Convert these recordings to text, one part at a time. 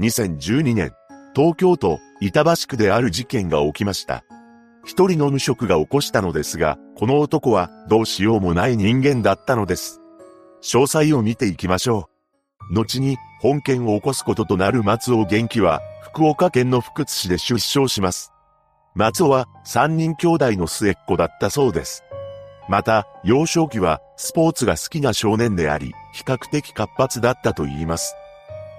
2012年、東京都板橋区である事件が起きました。一人の無職が起こしたのですが、この男はどうしようもない人間だったのです。詳細を見ていきましょう。後に本件を起こすこととなる松尾元気は、福岡県の福津市で出生します。松尾は三人兄弟の末っ子だったそうです。また、幼少期はスポーツが好きな少年であり、比較的活発だったと言います。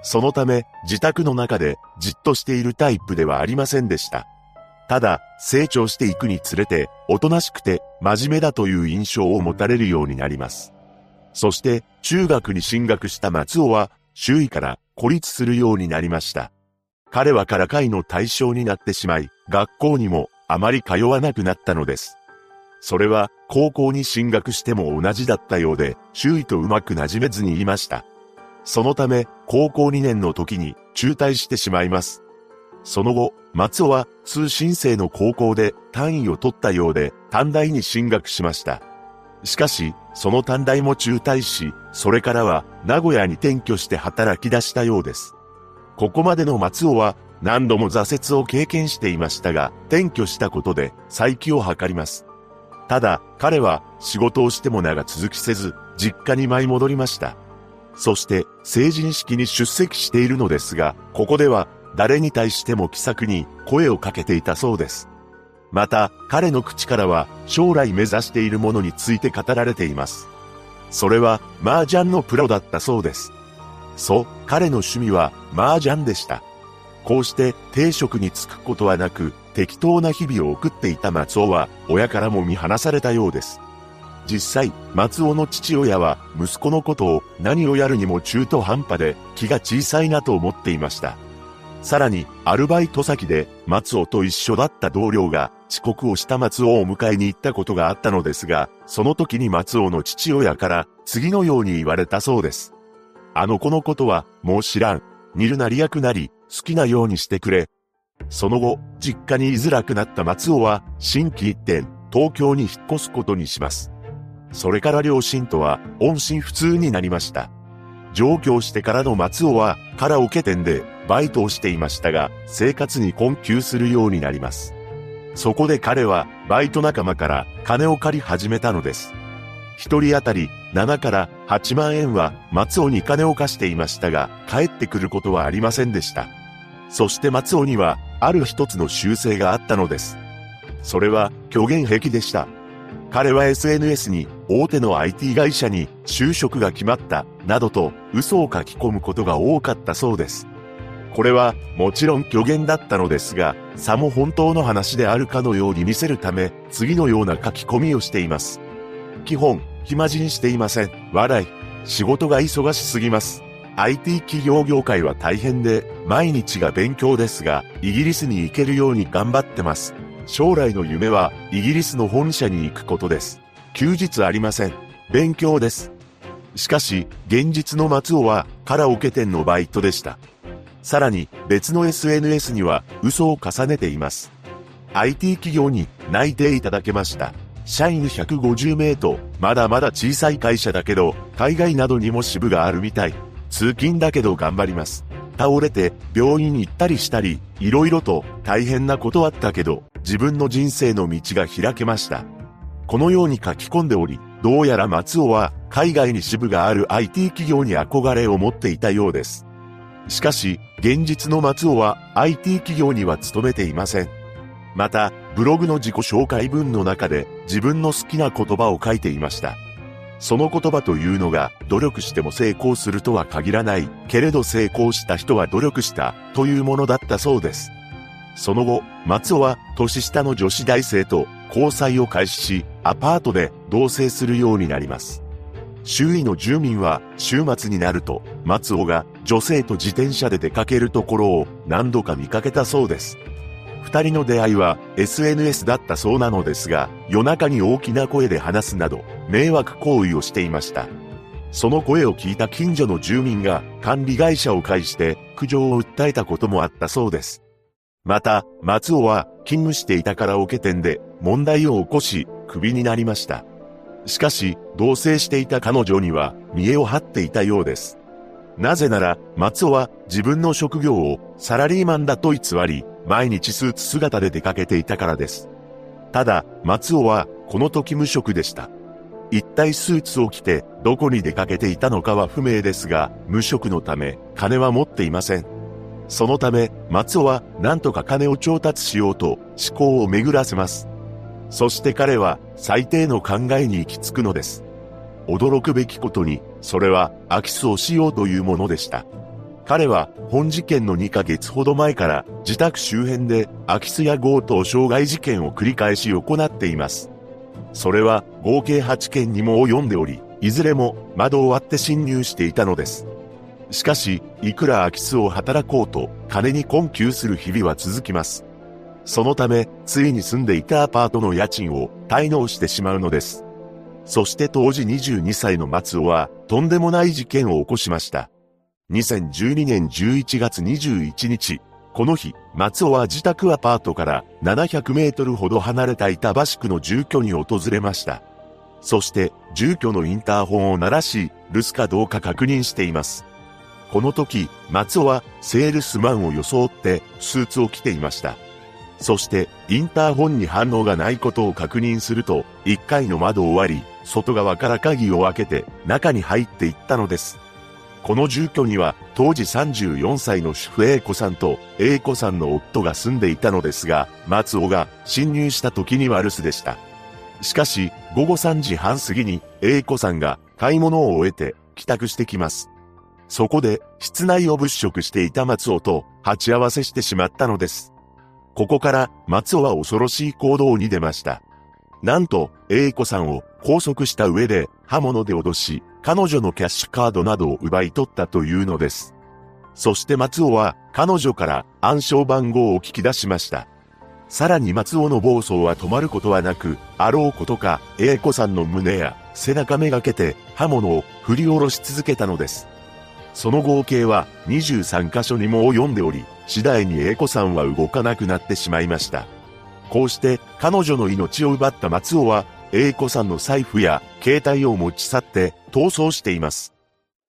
そのため、自宅の中でじっとしているタイプではありませんでした。ただ、成長していくにつれて、おとなしくて真面目だという印象を持たれるようになります。そして、中学に進学した松尾は、周囲から孤立するようになりました。彼はからかいの対象になってしまい、学校にもあまり通わなくなったのです。それは、高校に進学しても同じだったようで、周囲とうまく馴染めずにいました。そのため、高校2年の時に中退してしまいます。その後、松尾は通信制の高校で単位を取ったようで短大に進学しました。しかし、その短大も中退し、それからは名古屋に転居して働き出したようです。ここまでの松尾は何度も挫折を経験していましたが、転居したことで再起を図ります。ただ、彼は仕事をしても長続きせず、実家に舞い戻りました。そして成人式に出席しているのですが、ここでは誰に対しても気さくに声をかけていたそうです。また、彼の口からは将来目指しているものについて語られています。それは麻雀のプロだったそうです。そう、彼の趣味は麻雀でした。こうして定職に就くことはなく、適当な日々を送っていた松尾は、親からも見放されたようです。実際、松尾の父親は、息子のことを何をやるにも中途半端で、気が小さいなと思っていました。さらに、アルバイト先で、松尾と一緒だった同僚が、遅刻をした松尾を迎えに行ったことがあったのですが、その時に松尾の父親から、次のように言われたそうです。あの子のことは、もう知らん。煮るなり焼くなり、好きなようにしてくれ。その後、実家に居づらくなった松尾は、新規一転、東京に引っ越すことにします。それから両親とは、音信不通になりました。上京してからの松尾は、カラオケ店でバイトをしていましたが、生活に困窮するようになります。そこで彼は、バイト仲間から金を借り始めたのです。一人当たり7から8万円は松尾に金を貸していましたが、帰ってくることはありませんでした。そして松尾には、ある一つの習性があったのです。それは、虚言癖でした。彼は SNS に、大手の IT 会社に就職が決まった、などと嘘を書き込むことが多かったそうです。これは、もちろん虚言だったのですが、さも本当の話であるかのように見せるため、次のような書き込みをしています。基本、暇人していません。笑い。仕事が忙しすぎます。IT 企業業界は大変で、毎日が勉強ですが、イギリスに行けるように頑張ってます。将来の夢は、イギリスの本社に行くことです。休日ありません。勉強です。しかし、現実の松尾は、カラオケ店のバイトでした。さらに、別の SNS には、嘘を重ねています。IT 企業に内定いただけました。社員150名と、まだまだ小さい会社だけど、海外などにも支部があるみたい。通勤だけど頑張ります。倒れて病院行ったりしたり、いろいろと大変なことあったけど、自分の人生の道が開けました。このように書き込んでおり、どうやら松尾は海外に支部がある IT 企業に憧れを持っていたようです。しかし、現実の松尾は IT 企業には勤めていません。また、ブログの自己紹介文の中で自分の好きな言葉を書いていました。その言葉というのが努力しても成功するとは限らない、けれど成功した人は努力したというものだったそうです。その後、松尾は年下の女子大生と交際を開始し、アパートで同棲するようになります。周囲の住民は週末になると松尾が女性と自転車で出かけるところを何度か見かけたそうです。二人の出会いは SNS だったそうなのですが、夜中に大きな声で話すなど、迷惑行為をしていました。その声を聞いた近所の住民が管理会社を介して苦情を訴えたこともあったそうです。また、松尾は勤務していたカラオケ店で問題を起こし、クビになりました。しかし、同棲していた彼女には見栄を張っていたようです。なぜなら、松尾は自分の職業をサラリーマンだと偽り、毎日スーツ姿で出かけていたからです。ただ、松尾はこの時無職でした。一体スーツを着てどこに出かけていたのかは不明ですが、無職のため金は持っていません。そのため、松尾は何とか金を調達しようと思考を巡らせます。そして彼は最低の考えに行き着くのです。驚くべきことに、それは空き巣をしようというものでした。彼は本事件の2ヶ月ほど前から自宅周辺で空き巣や強盗傷害事件を繰り返し行っています。それは合計8件にも及んでおり、いずれも窓を割って侵入していたのです。しかし、いくら空き巣を働こうと金に困窮する日々は続きます。そのため、ついに住んでいたアパートの家賃を滞納してしまうのです。そして当時22歳の松尾は、とんでもない事件を起こしました。2012年11月21日、この日、松尾は自宅アパートから700メートルほど離れた板橋区の住居に訪れました。そして、住居のインターホンを鳴らし、留守かどうか確認しています。この時、松尾はセールスマンを装ってスーツを着ていました。そして、インターホンに反応がないことを確認すると、1階の窓を割り、外側から鍵を開けて中に入っていったのです。この住居には当時34歳の主婦 A 子さんと A 子さんの夫が住んでいたのですが、松尾が侵入した時には留守でした。しかし、午後3時半過ぎに A 子さんが買い物を終えて帰宅してきます。そこで室内を物色していた松尾と鉢合わせしてしまったのです。ここから松尾は恐ろしい行動に出ました。なんと、A 子さんを拘束した上で刃物で脅し、彼女のキャッシュカードなどを奪い取ったというのです。そして松尾は彼女から暗証番号を聞き出しました。さらに松尾の暴走は止まることはなく、あろうことか、英子さんの胸や背中めがけて刃物を振り下ろし続けたのです。その合計は23箇所にも及んでおり、次第に英子さんは動かなくなってしまいました。こうして彼女の命を奪った松尾は英子さんの財布や携帯を持ち去って逃走しています。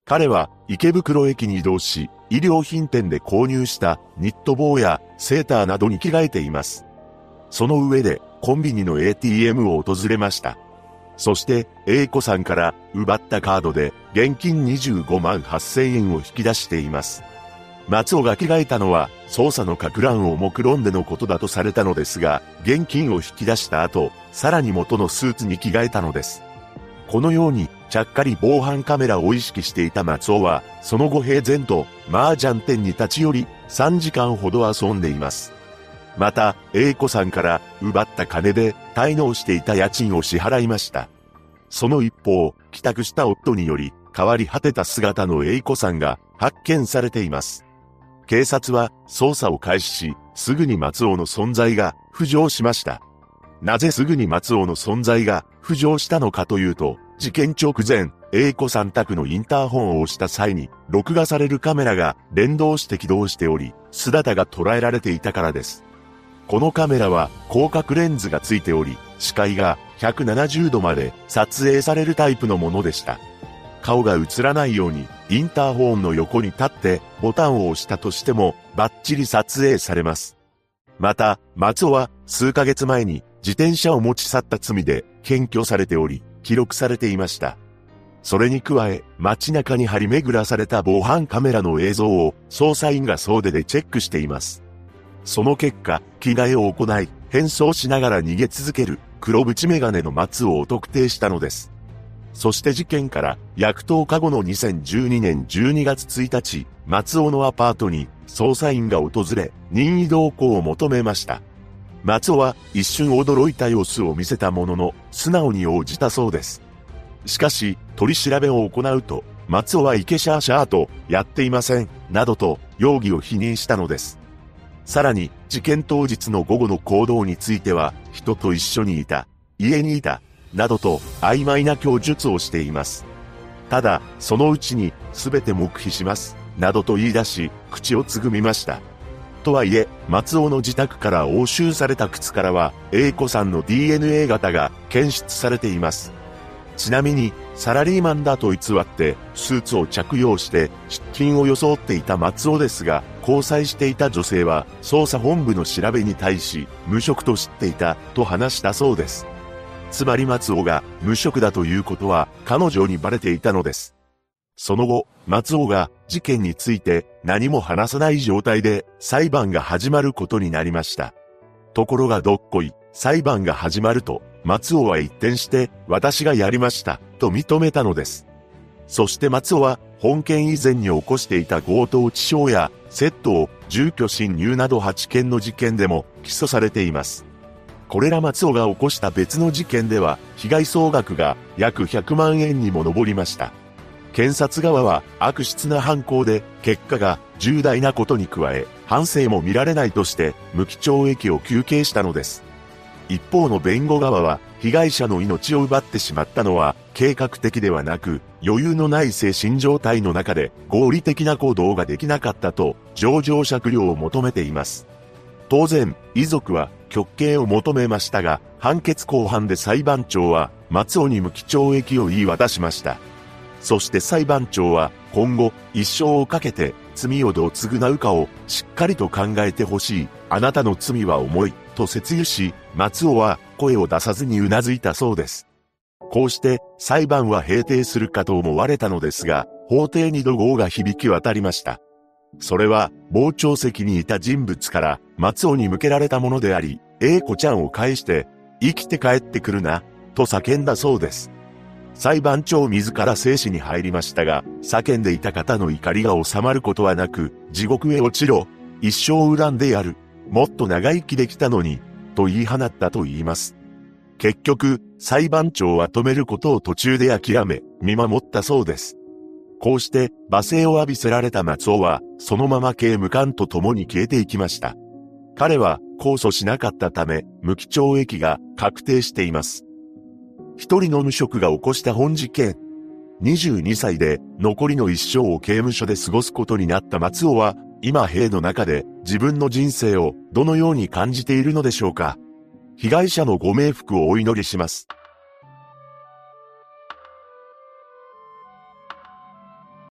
彼は池袋駅に移動し、衣料品店で購入したニット帽やセーターなどに着替えています。その上でコンビニの ATM を訪れました。そして、英子さんから奪ったカードで現金25万8000円を引き出しています。松尾が着替えたのは、捜査の格乱を目論んでのことだとされたのですが、現金を引き出した後、さらに元のスーツに着替えたのです。このように、ちゃっかり防犯カメラを意識していた松尾は、その後平然と、麻雀店に立ち寄り、3時間ほど遊んでいます。また、英子さんから奪った金で滞納していた家賃を支払いました。その一方、帰宅した夫により、変わり果てた姿の英子さんが発見されています。警察は捜査を開始し、すぐに松尾の存在が浮上しました。なぜすぐに松尾の存在が浮上したのかというと、事件直前、A 子さん宅のインターホンを押した際に、録画されるカメラが連動して起動しており、姿が捉えられていたからです。このカメラは広角レンズがついており、視界が170度まで撮影されるタイプのものでした。顔が映らないように、インターホンの横に立ってボタンを押したとしても、バッチリ撮影されます。また、松尾は数ヶ月前に自転車を持ち去った罪で検挙されており、記録されていました。それに加え、街中に張り巡らされた防犯カメラの映像を捜査員が総出でチェックしています。その結果、着替えを行い、変装しながら逃げ続ける黒縁メガネの松尾を特定したのです。そして事件から約10日後の2012年12月1日、松尾のアパートに捜査員が訪れ、任意同行を求めました。松尾は一瞬驚いた様子を見せたものの、素直に応じたそうです。しかし、取り調べを行うと、松尾はイケシャーシャーと、やっていません、などと、容疑を否認したのです。さらに、事件当日の午後の行動については、人と一緒にいた、家にいた、などと曖昧な供述をしています。ただ、そのうちに全て黙秘します、などと言い出し、口をつぐみました。とはいえ、松尾の自宅から押収された靴からは、A 子さんの DNA 型が検出されています。ちなみに、サラリーマンだと偽ってスーツを着用して出勤を装っていた松尾ですが、交際していた女性は捜査本部の調べに対し無職と知っていたと話したそうです。つまり松尾が無職だということは彼女にバレていたのです。その後、松尾が事件について何も話さない状態で裁判が始まることになりました。ところがどっこい、裁判が始まると、松尾は一転して私がやりましたと認めたのです。そして松尾は本件以前に起こしていた強盗致傷や窃盗、住居侵入など8件の事件でも起訴されています。これら松尾が起こした別の事件では、被害総額が約100万円にも上りました。検察側は悪質な犯行で結果が重大なことに加え、反省も見られないとして無期懲役を求刑したのです。一方の弁護側は被害者の命を奪ってしまったのは計画的ではなく余裕のない精神状態の中で合理的な行動ができなかったと上場酌量を求めています。当然、遺族は極刑を求めましたが、判決後半で裁判長は松尾に無期懲役を言い渡しました。そして裁判長は今後一生をかけて罪をどう償うかをしっかりと考えてほしい。あなたの罪は重い。と説諭し、松尾は声を出さずに頷いたそうです。こうして裁判は閉廷するかと思われたのですが、法廷に怒号が響き渡りました。それは、傍聴席にいた人物から松尾に向けられたものであり、英子ちゃんを返して、生きて帰ってくるな、と叫んだそうです。裁判長自ら生死に入りましたが、叫んでいた方の怒りが収まることはなく、地獄へ落ちろ、一生恨んでやる、もっと長生きできたのに、と言い放ったと言います。結局、裁判長は止めることを途中で諦め、見守ったそうです。こうして罵声を浴びせられた松尾は、そのまま刑務官と共に消えていきました。彼は控訴しなかったため、無期懲役が確定しています。一人の無職が起こした本事件。22歳で残りの一生を刑務所で過ごすことになった松尾は、今兵の中で自分の人生をどのように感じているのでしょうか。被害者のご冥福をお祈りします。